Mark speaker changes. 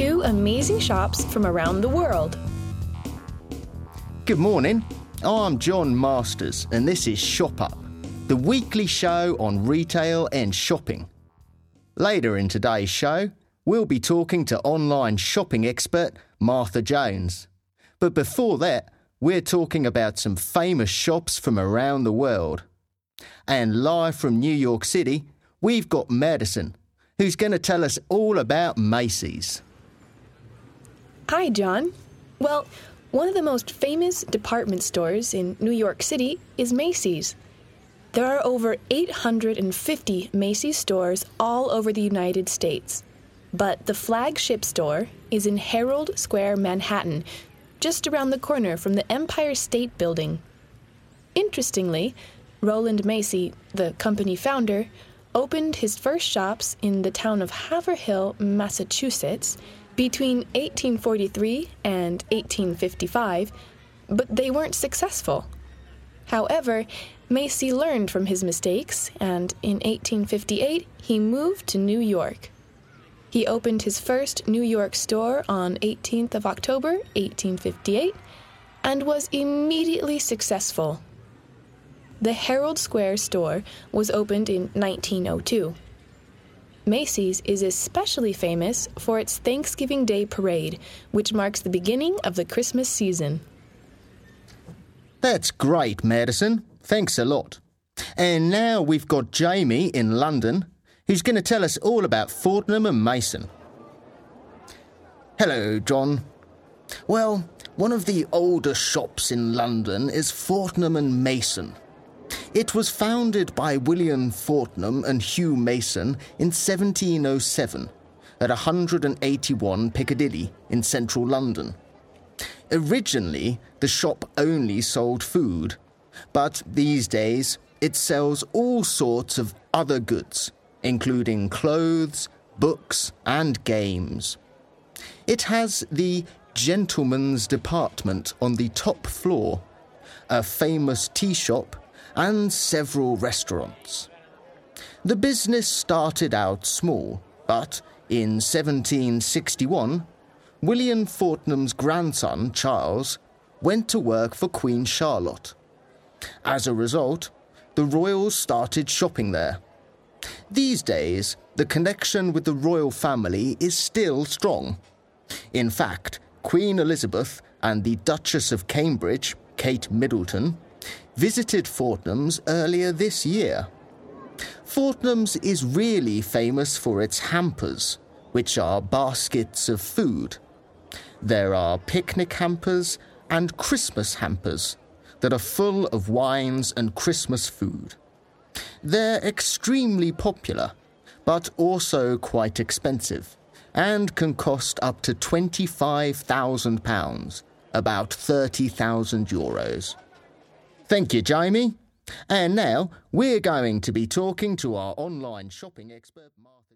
Speaker 1: two amazing shops from around the world.
Speaker 2: Good morning. I'm John Masters, and this is Shop Up, the weekly show on retail and shopping. Later in today's show, we'll be talking to online shopping expert Martha Jones. But before that, we're talking about some famous shops from around the world. And live from New York City, we've got Madison, who's going to tell us all about Macy's.
Speaker 1: Hi, John. Well, one of the most famous department stores in New York City is Macy's. There are over 850 Macy's stores all over the United States. But the flagship store is in Herald Square, Manhattan, just around the corner from the Empire State Building. Interestingly, Rowland Macy, the company founder, opened his first shops in the town of Haverhill, Massachusetts, between 1843 and 1855, but they weren't successful. However, Macy learned from his mistakes, and in 1858 he moved to New York. He opened his first New York store on 18th of October, 1858, and was immediately successful. The Herald Square store was opened in 1902. Macy's is especially famous for its Thanksgiving Day parade, which marks the beginning of the Christmas season.
Speaker 2: That's great, Madison. Thanks a lot. And now we've got Jamie in London who's going to tell us all about Fortnum and Mason. Hello, John. Well, one of the oldest shops in London is Fortnum and Mason. It was founded by William Fortnum and Hugh Mason in 1707 at 181 Piccadilly in central London. Originally, the shop only sold food, but these days it sells all sorts of other goods including clothes, books, and games. It has the gentleman's department on the top floor, a famous tea shop, and several restaurants. The business started out small, but in 1761, William Fortnum's grandson, Charles, went to work for Queen Charlotte. As a result, the royals started shopping there these days, the connection with the royal family is still strong. In fact, Queen Elizabeth and the Duchess of Cambridge, Kate Middleton, visited Fortnum's earlier this year. Fortnum's is really famous for its hampers, which are baskets of food. There are picnic hampers and Christmas hampers that are full of wines and Christmas food. They're extremely popular, but also quite expensive, and can cost up to £25,000, about 30,000 euros. Thank you, Jamie. And now we're going to be talking to our online shopping expert, Mark.